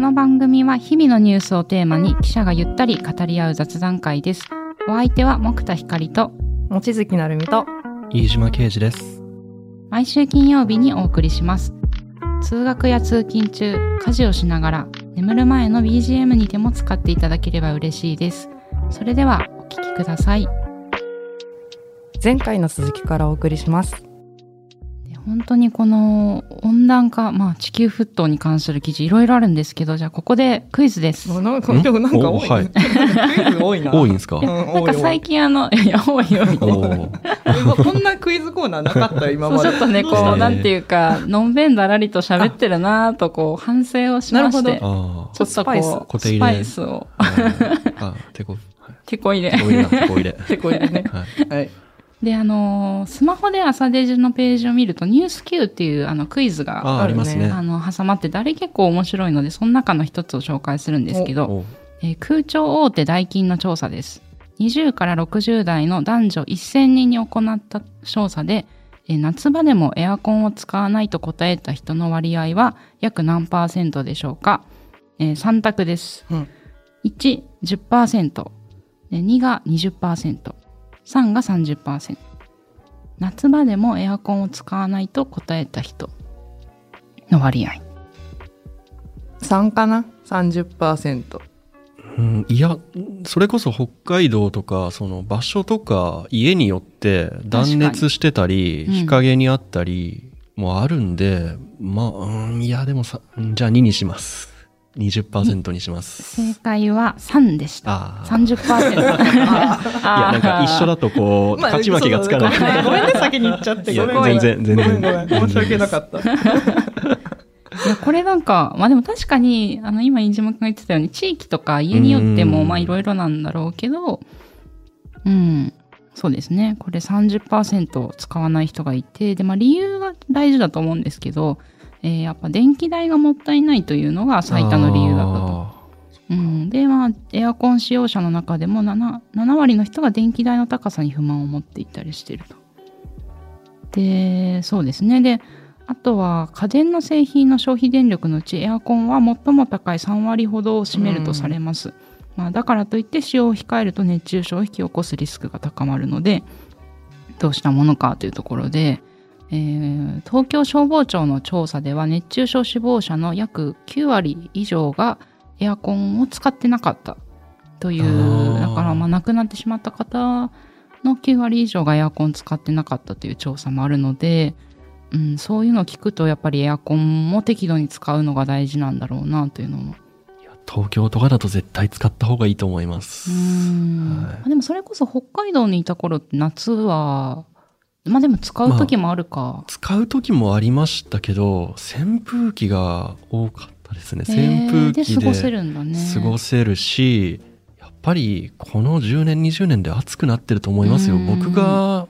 この番組は日々のニュースをテーマに記者がゆったり語り合う雑談会です。お相手は木田光と望月成美と飯島啓二です。毎週金曜日にお送りします。通学や通勤中、家事をしながら眠る前の BGM にでも使っていただければ嬉しいです。それではお聞きください。前回の続きからお送りします。で本当にこの温暖化、まあ地球沸騰に関する記事いろいろあるんですけど、じゃあここでクイズです。なんかなんか多い、おはいね。クイズ多いな。多いんですか？うんなんか最多近あの、いや、多い多い。おお。い多いこんなクイズコーナーなかったよ今そうまで。ちょっとね、こう、なんていうか、のんべんだらりと喋ってるなぁと、こう、反省をしまして、なるあちょっとこう、スパイスを、あ。あ、てこ、は いてこ入れて。こ入れだ、てこ入れ。ね。はい。はい。で、あのースマホで朝デジのページを見ると、ニュース Q っていうあのクイズが、あ、ありますね。あの、挟まってて、あれ結構面白いので、その中の一つを紹介するんですけど、おえー空調大手ダイキンの調査です。20から60代の男女1000人に行った調査で、えー夏場でもエアコンを使わないと答えた人の割合は約何パーセントでしょうか、え3択です。うん1、10%。で2が20%。3が30%。夏場でもエアコンを使わないと答えた人の割合。3かな ?30%。うん、いや、それこそ北海道とか、その場所とか、家によって断熱してたり、うん日陰にあったりもあるんで、まあ、うん、いや、でもさ、うんじゃあ2にします。20%にします。正解は3でした。ああ。30%。い いや、なんか一緒だとこう、勝ち負けがつかない。ごめんね、先に言っちゃって。いやごめん全然全然申し訳なかった。いや、これなんか、まあでも確かに、あの、今、飯島君が言ってたように、地域とか家によっても、うんまあいろいろなんだろうけど、うん、そうですね。これ30%使わない人がいて、で、まあ理由が大事だと思うんですけど、えーやっぱ電気代がもったいないというのが最多の理由だったと。うん、で、まあ、エアコン使用者の中でも 7, 7割の人が電気代の高さに不満を持っていたりしていると。で、そうですね。で、あとは家電の製品の消費電力のうちエアコンは最も高い3割ほどを占めるとされます。まあ、だからといって使用を控えると熱中症を引き起こすリスクが高まるので、どうしたものかというところで、えー東京消防庁の調査では熱中症死亡者の約9割以上がエアコンを使ってなかったといあうー。だからまあ亡くなってしまった方の9割以上がエアコン使ってなかったという調査もあるので、うん、そういうのを聞くとやっぱりエアコンも適度に使うのが大事なんだろうなというのも。いや東京とかだと絶対使った方がいいと思います。うん。はい。まあでもそれこそ北海道にいた頃って夏はまあでも使う時もあるか、使う時もありましたけど、扇風機が多かったですね。扇風機で過ごせでるんだね過ごせるし、やっぱりこの10年、20年で暑くなってると思いますよ。うん僕が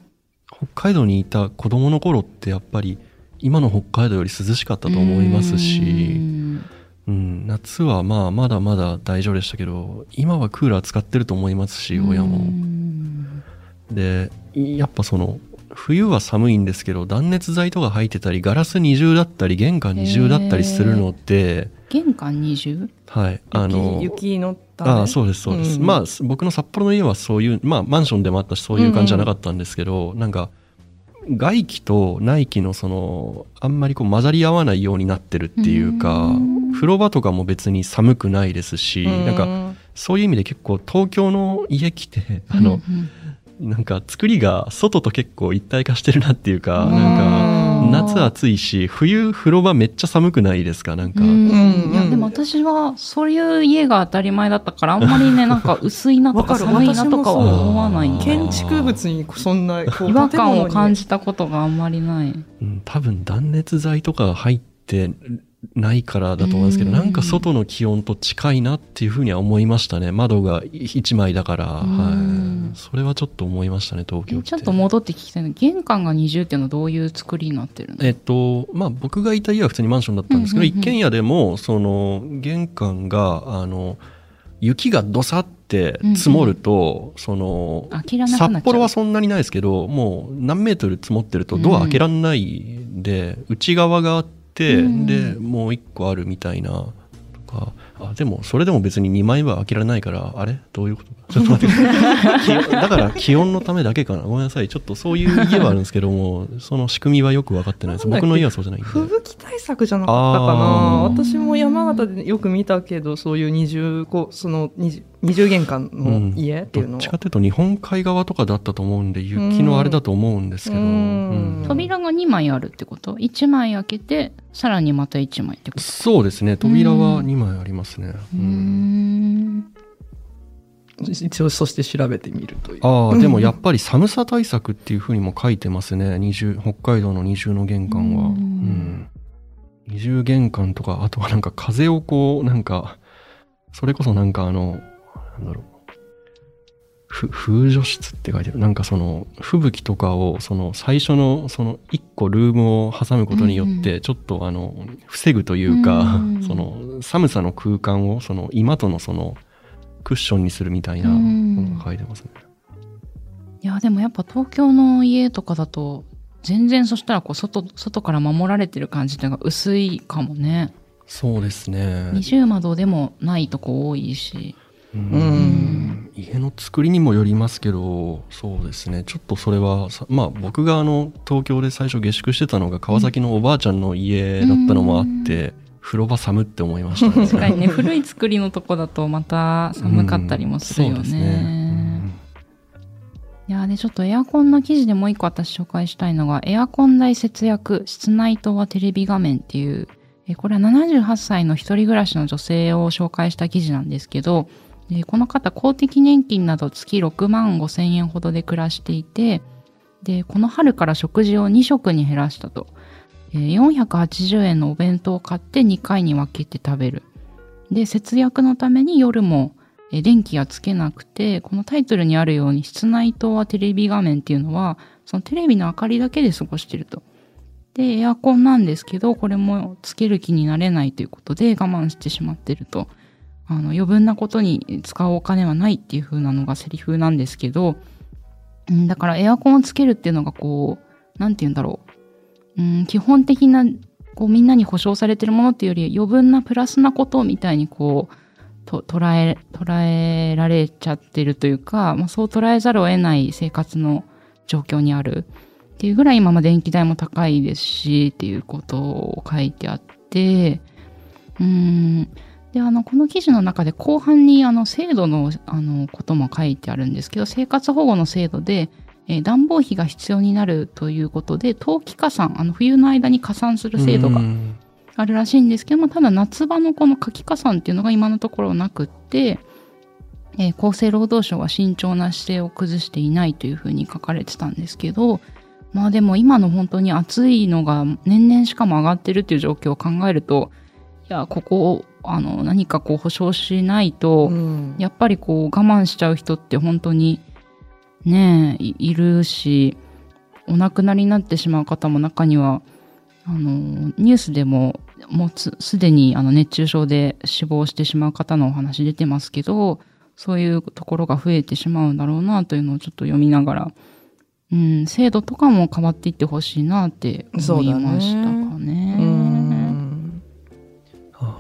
北海道にいた子供の頃ってやっぱり今の北海道より涼しかったと思いますうし、んうん、夏はまあまだまだ大丈夫でしたけど、今はクーラー使ってると思いますし、親うも。んでやっぱその冬は寒いんですけど断熱材とか入ってたりガラス二重だったり玄関二重だったりするのって、玄関20はいあの雪のああそうですそうです、うんまあ僕の札幌の家はそういうまあマンションでもあったしそういう感じじゃなかったんですけど、なんか外気と内気のそのあんまりこう混ざり合わないようになってるっていうかうん。風呂場とかも別に寒くないですし、なんかか、そういう意味で結構東京の家来てあの、うんうんなんか作りが外と結構一体化してるなっていうか、うん。なんか夏暑いし、冬風呂場めっちゃ寒くないですか？なんか。うん。うん。いやでも私はそういう家が当たり前だったからあんまりねなんか薄いなとか寒いなとかは思わない建築物にそんな違和感を感じじたことがあんまりない。うん、多分断熱材とかが入ってないからだと思うんですけど、うん。なんか外の気温と近いなっていうふうには思いましたね。窓が一枚だから、うん。はい。それはちょっと思いましたね、東京って。えちょっと戻って聞きたいの玄関が20っていうのはどういう作りになってるの？えっと、まあ僕がいた家は普通にマンションだったんですけど、うんうんうん。一軒家でも、その、玄関が、あの、雪がどさって積もると、その、あ切らなくなっちゃう。札幌はそんなにないですけど、もう何メートル積もってるとドア開けらんないん。で、内側があって、うん。で、もう一個あるみたいな、とか、あでもそれでも別に2枚は開けられないからあれ？どういうこと？か ちょっと待って。だから気温のためだけかな？ごめんなさい。ちょっとそういう家はあるんですけどもその仕組みはよく分かってないです。僕の家はそうじゃないんで。吹雪対策じゃなかったかな？私も山形でよく見たけどそういう二重こうその二重二重玄関の家っていうのは。どっちかというと日本海側とかだったと思うんで雪のあれだと思うんですけど、うん。うん扉が2枚あるってこと ?1 枚開けて、さらにまた1枚ってこと？そうですね。扉は2枚ありますね、うん。ん。一応そして調べてみるという。ああでもやっぱり寒さ対策っていうふうにも書いてますね。二重北海道の二重の玄関は、ううん。ん二重玄関とかあとはなんか風をこうなんかそれこそなんかあのなんだろう。ふ風除室って書いてあるなんかその吹雪とかをその最初のその一個ルームを挟むことによっうんてちょっとあの防ぐというか、うんその寒さの空間をその今とのそのクッションにするみたいなうんのが書いてますね。いや、でもやっぱ東京の家とかだと、全然そしたらこう外、外から守られてる感じっていうのが薄いかもね。そうですね。二重窓でもないとこ多いし。うんん家の作りにもよりますけど、そうですね。ちょっとそれはさ、まあ僕があの東京で最初下宿してたのが川崎のおばあちゃんの家だったのもあって、風呂場寒って思いましたね。確かにね、古い作りのとこだとまた寒かったりもするようんそうですね。いやーでちょっとエアコンの記事でもう一個私紹介したいのが、エアコン代節約、室内灯はテレビ画面っていう、えこれは78歳の一人暮らしの女性を紹介した記事なんですけど、えこの方公的年金など月6万5千円ほどで暮らしていて、で、この春から食事を2食に減らしたと。480円のお弁当を買って2回に分けて食べる。で、節約のために夜も電気がつけなくて、このタイトルにあるように室内灯はテレビ画面っていうのは、そのテレビの明かりだけで過ごしてると。で、エアコンなんですけど、これもつける気になれないということで我慢してしまってると。あの、余分なことに使うお金はないっていう風なのがセリフなんですけど、うんだからエアコンをつけるっていうのがこう、なんて言うんだろう。うん、基本的な、こうみんなに保証されてるものっていうより余分なプラスなことみたいにこう、と捉え、捉えられちゃってるというか、まあ、そう捉えざるを得ない生活の状況にあるっていうぐらい今ま電気代も高いですしっていうことを書いてあって、うん、で、あの、この記事の中で後半にあの制度のあのことも書いてあるんですけど、生活保護の制度で、えー暖房費が必要になるということで、冬季加算、あの冬の間に加算する制度がうん。あるらしいんですけども、ただ夏場のこの夏季加算っていうのが今のところなくって、えー厚生労働省は慎重な姿勢を崩していないというふうに書かれてたんですけど、まあでも今の本当に暑いのが年々しかも上がってるっていう状況を考えると、いや、ここをあの何かこう保証しないと、うんやっぱりこう我慢しちゃう人って本当にねえいいるしお亡くなりになってしまう方も中にはあのニュースでももうつすでにあの熱中症で死亡してしまう方のお話出てますけどそういうところが増えてしまうんだろうなというのをちょっと読みながら、うん、制度とかも変わっていってほしいなって思いましたかね。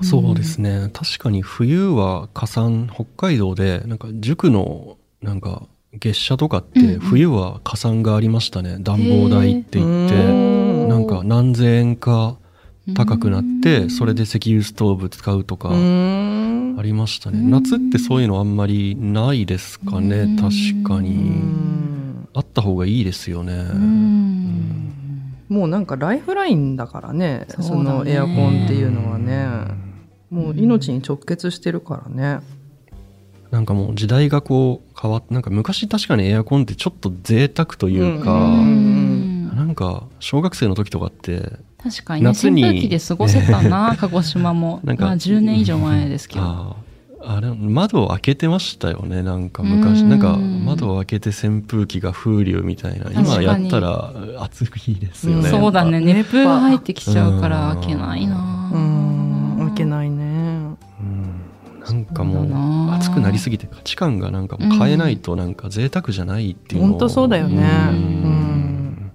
そうですね、確かに冬は火山北海道でなんか塾のなんか月謝とかっうんうん。て冬は加算がありましたね、暖房代って言って、うん。なんか何千円か高くなって、うん。それで石油ストーブ使うとかうん。ありましたね、うん夏ってそういうのあんまりないですかね、うん。確かうに、ん。あった方がいいですよね、うん。もうなんかライフラインだからね。そのエアコンっていうのはねもう命に直結してるからね。なんかもう時代がこう変わってなんか昔確かにエアコンってちょっと贅沢というか、うんなんか小学生の時とかって確かにね夏に扇風機で過ごせたな鹿児島も。なんかまあ10年以上前ですけど。あああれ窓を開けてましたよねなんか昔。うん。なんか窓を開けて扇風機が風流みたいな今やったら暑いですよね、うんそうだね。熱風が入ってきちゃうからうん。開けないな。うんいけいないね。うん。なんかもそうだな。う暑くなりすぎて価値観がなんかもう変えないとなんか贅沢じゃないっていうのを。本当そうだよね。うん。うん。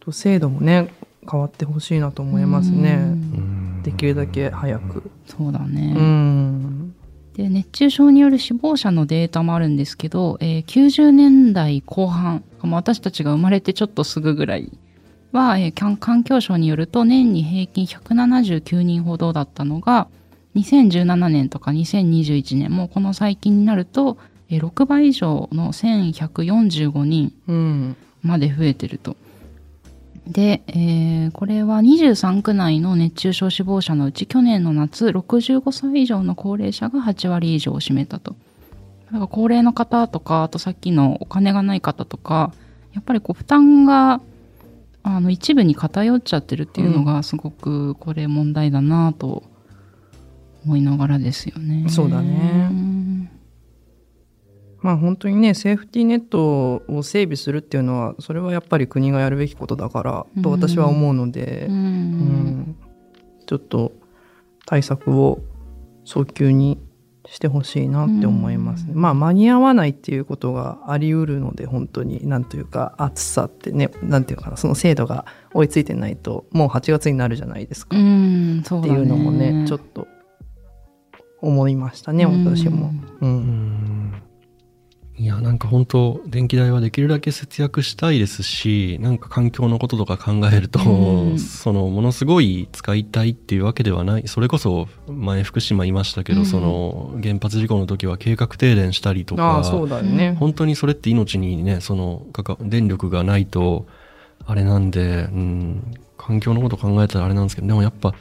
と制度もね変わってほしいなと思いますね。うん。できるだけ早く。そうだね。うん。で熱中症による死亡者のデータもあるんですけど、えー90年代後半まあ私たちが生まれてちょっとすぐぐらいは、えー環境省によると年に平均179人ほどだったのが2017年とか2021年もこの最近になると、えー6倍以上の1145人。まで増えてると。で、えーこれは23区内の熱中症死亡者のうち去年の夏65歳以上の高齢者が8割以上を占めたと。だから高齢の方とかあとさっきのお金がない方とかやっぱりこう負担があの一部に偏っちゃってるっていうのがすごくこれ問題だなと思いながらですよね。そうだね。んまあ本当にね、セーフティーネットを整備するっていうのは、それはやっぱり国がやるべきことだから、と私は思うので、ううん。ん。ちょっと対策を早急にしてほしいなって思いますね。まあ間に合わないっていうことがあり得るので本当になんというか暑さってねなんていうかなその精度が追いついてないともう8月になるじゃないですか、うっん、そうだね。ていうのもねちょっと思いましたね私も。ううんんいやなんか本当電気代はできるだけ節約したいですしなんか環境のこととか考えると、うん。そのものすごい使いたいっていうわけではない。それこそ前福島いましたけど、うん。その原発事故の時は計画停電したりとかああそうだよね。本当にそれって命にねそのかか電力がないとあれなんで、うん、環境のこと考えたらあれなんですけどでもやっぱ我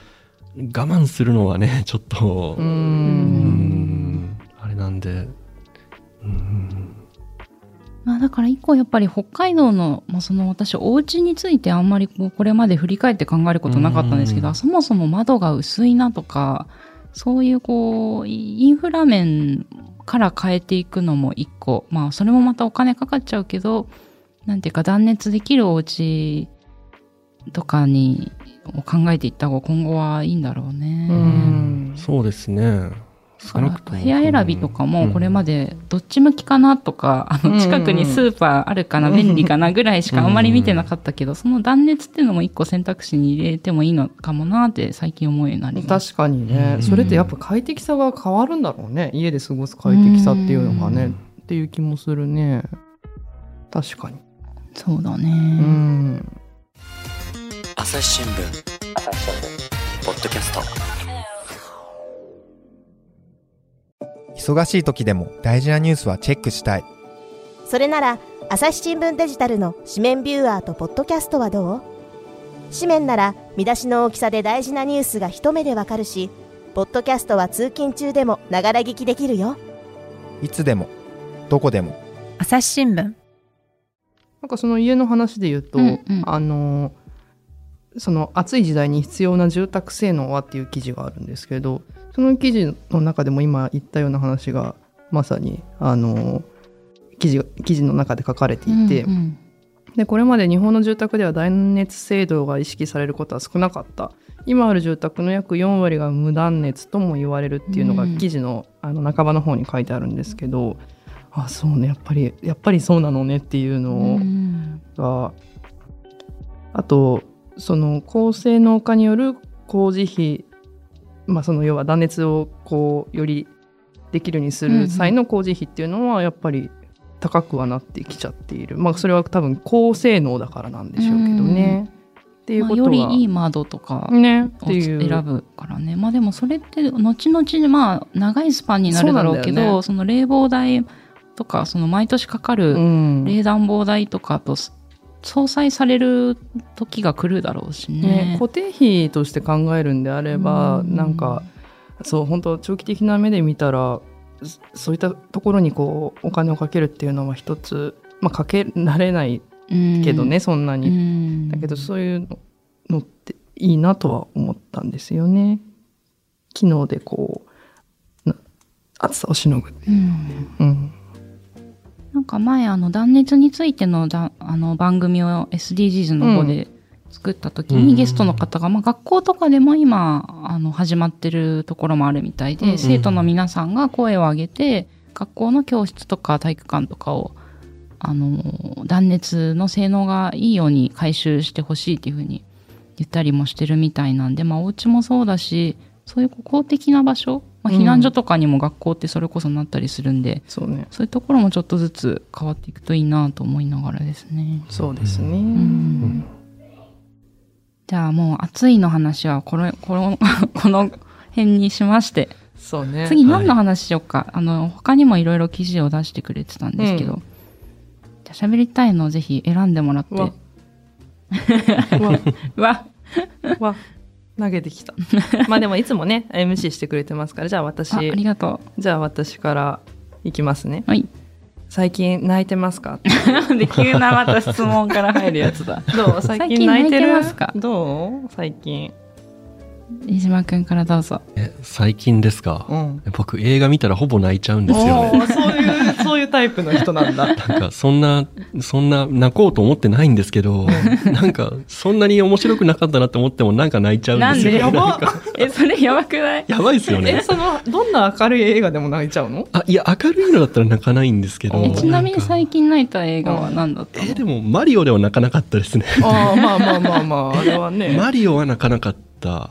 慢するのはねちょっとううんん。あれなんでうんまあだから一個やっぱり北海道の、まあ、その私お家についてあんまりこうこれまで振り返って考えることなかったんですけど、うん。そもそも窓が薄いなとかそういうこうインフラ面から変えていくのも一個。まあそれもまたお金かかっちゃうけどなんていうか断熱できるお家とかにを考えていった方が今後はいいんだろうね。うん。そうですね少なくとも部屋選びとかもこれまででどっち向きかなとか、あの近くにスーパーあるかな、うん便利かなぐらいしかあんまり見てなかったけど、その断熱っていうのも一個選択肢に入れてもいいのかもなって最近思うようになります。確かにね、うん。それってやっぱ快適さが変わるんだろうね。家で過ごす快適さっていうのがね、うん。っていう気もするね。確かに。そうだうね。ん朝日新聞。ポッドキャスト忙しい時でも大事なニュースはチェックしたい。それなら朝日新聞デジタルの紙面ビューアーとポッドキャストはどう？紙面なら見出しの大きさで大事なニュースが一目でわかるしポッドキャストは通勤中でもながら聞きできるよいつでも、どこでも。朝日新聞なんかその家の話で言うと、うんうんあのその暑い時代に必要な住宅性能はっていう記事があるんですけどその記事の中でも今言ったような話がまさにあの記事記事の中で書かれていて、うんうん。でこれまで日本の住宅では断熱制度が意識されることは少なかった。今ある住宅の約4割が無断熱とも言われるっていうのがうん。記事の,、あの半ばの方に書いてあるんですけどあそうね。やっぱりやっぱりそうなのねっていうのがあとその高性能化による工事費まあその要は断熱をこうよりできるにする際の工事費っていうのはやっぱり高くはなってきちゃっている。まあそれは多分高性能だからなんでしょうけどね。っていうまあ、ことは、よりいい窓とかをていう。選ぶからね。まあでもそれって後々まあ長いスパンになるだろうけそうなんだよね。どその冷房代とかその毎年かかるうん。冷暖房代とかと相殺される時が来るだろうしね。ね、固定費として考えるんであれば、うん。なんかそう本当長期的な目で見たらそそういったところにこうお金をかけるっていうのは一つ、まあ、かけられないけどね、そんなうに、ん、だけどそういうののっていいなとは思ったんですよね。機能でこうな暑さをしのぐ、うんうん、なんか前あの断熱についてのだあの番組を SDGs の方で作った時に、うんゲストの方が、まあ、学校とかでも今あの始まってるところもあるみたいで、うん生徒の皆さんが声を上げて学校の教室とか体育館とかをあの断熱の性能がいいように改修してほしいっていうふうに言ったりもしてるみたいなんで、まあ、お家もそうだしそういう公的な場所、まあ、避難所とかにも学校ってそれこそなったりするんで、そうね。そういうところもちょっとずつ変わっていくといいなと思いながらですね。そうですね、ん。じゃあもう暑いの話はこのこのこの辺にしまして。そうね。次何の話しようか、あの他にもいろいろ記事を出してくれてたんですけど、うじゃあ喋りたいのをぜひ選んでもらって。うわ。わ。わ投げてきた。まあでもいつもね MC してくれてますからじゃあ私。あありがとじゃあ私からいきますね。うはい。最近泣いてますか？で急なまた質問から入るやつだ。どう？最最近泣いてますか？どう？最近飯島くんからどうぞえ最近ですか、うん僕映画見たらほぼ泣いちゃうんですよね。そういうそういうタイプの人なんだ なんかそんな、そんな泣こうと思ってないんですけど、なんかそんなに面白くなかったなって思ってもなんか泣いちゃうんですよ。なんで？やばえそれやばくない？やばいですよえね。そのどんな明るい映画でも泣いちゃうの？あ、いや、明るいのだったら泣かないんですけど。ええちなみに最近泣いた映画は何？だったの、え、でもマリオでは泣かなかったですね。ああまあまあまあまああれはねマリオは泣かなかった。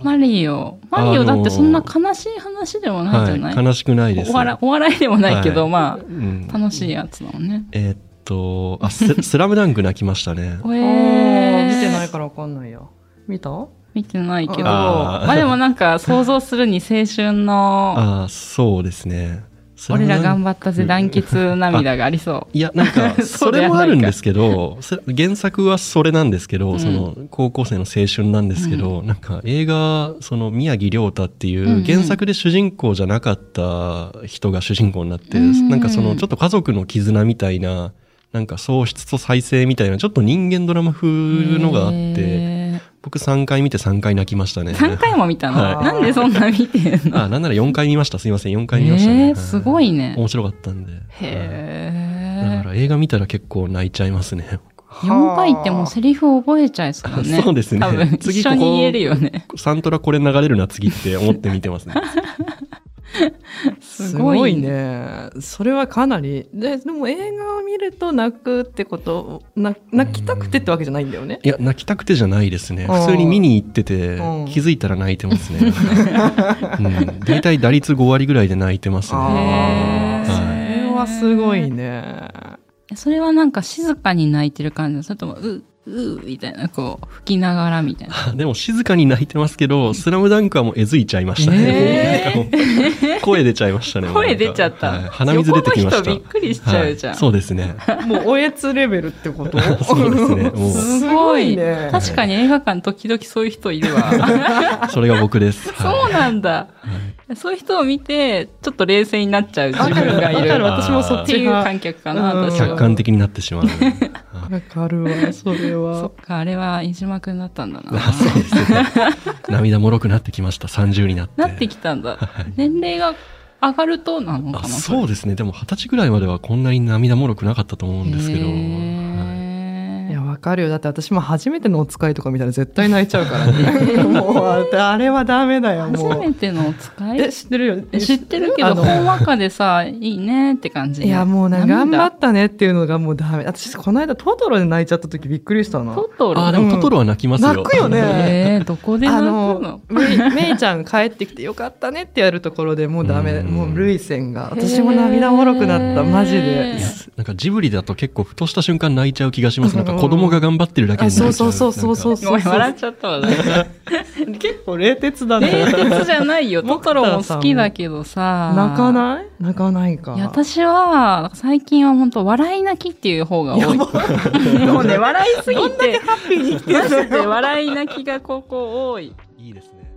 マリオ。マリオだってそんな悲しい話でもないじゃない、はい、悲しくないです。お笑いお笑いでもないけど、はい。まうん。あ楽しいやつだもんね。えーっと、あ、ス スラムダンク泣きましたね。えあー。見てないいからわかんないや見た？見てないけど。まあでもなんか想像するに青春のあそうですね。俺ら頑張ったぜ団結涙がありそいや、なん か、それもあるんですけど、そ原作はそれなんですけど、うん。その、高校生の青春なんですけど、なんか映画、その、宮城亮太っていうんううん。原作で主人公じゃなかった人が主人公になって、うんなんかその、ちょっと家族の絆みたいな、なんか喪失と再生みたいな、ちょっと人間ドラマ風うのがあって、へ僕3回見て3回泣きましたね。ー3回も見たの、はいなんでそんな見てんの？あ、なんなら4回見ました。すいません、4回見ましたね。えー、すごいね面白かったんで。へえだから映画見たら結構泣いちゃいますね。4回ってもうセリフ覚えちゃいそうだねそうですね多分次一緒に言えるよねサントラこれ流れるな次って思って見てますね。すごいすごいね。それはかなり。ででも映画を見ると泣くってことな泣きたくてってわけじゃないんだよね。いや、泣きたくてじゃないですね。普通に見に行っててうん、気づいたら泣いてますね。うん。大体打率5割ぐらいで泣いてますあね。へー。ーそれはすごいね。それはなんか静かに泣いてる感じそれともううみたいなこう吹きながらみたいな。でも静かに泣いてますけど、スラムダンクはもうえずいちゃいましたね。えなんかもう声出ちゃいましたね。声出ちゃった、はい。鼻水出てきました。横の人びっくりしちゃうじゃん、はい。そうですね。もうおやつレベルってこと？そうですね。もう。すごいね。確かに映画館時々そういう人いるわ。それが僕です。そうはいなんだ、そういう人を見てちょっと冷静になっちゃう自分がいるわかる私もそっていうっちが観客かなうん私は客観的になってしまう。わかるわそれそはっかあれは飯島くんだったんだなあそうですね。涙もろくなってきました。30になって。なってきたんだ年齢が上がるとなのかあなそうですね。でも二十歳ぐらいまではこんなに涙もろくなかったと思うんですけど。かるよ。だって私も初めてのお使いとか見たら絶対泣いちゃうからね。もうあれはダメだよ初もう。めてのお使いえ知ってるよ？え知ってるけど、ほんわかでさ、いいねって感じ。いやもうね頑涙張ったねっていうのがもうダメ。私この間トトロで泣いちゃった時びっくりしたなトトロ？あ、でもトトロは泣きますよ。泣くよね。えー、どこで泣くあののめいちゃん帰ってきてよかったねってやるところでもうダメ。うんもう涙腺が。私も涙もろくなった。マジへでーなんかジブリだと結構ふとした瞬間泣いちゃう気がします。なんか子供が頑張ってるだけにあ泣いちゃう。そうそうそうそうなんかごめん、笑っちゃったわ。結構冷徹だね冷徹じゃないよ。トトロも好きだけどさ。泣かない？泣かないかいや、私は、最近は本当笑い泣きっていう方が多い。もうね、笑いすぎて、マジで笑い泣きがここ多い。いいですね。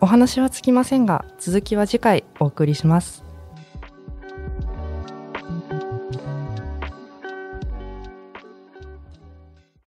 お話はつきませんが続きは次回お送りします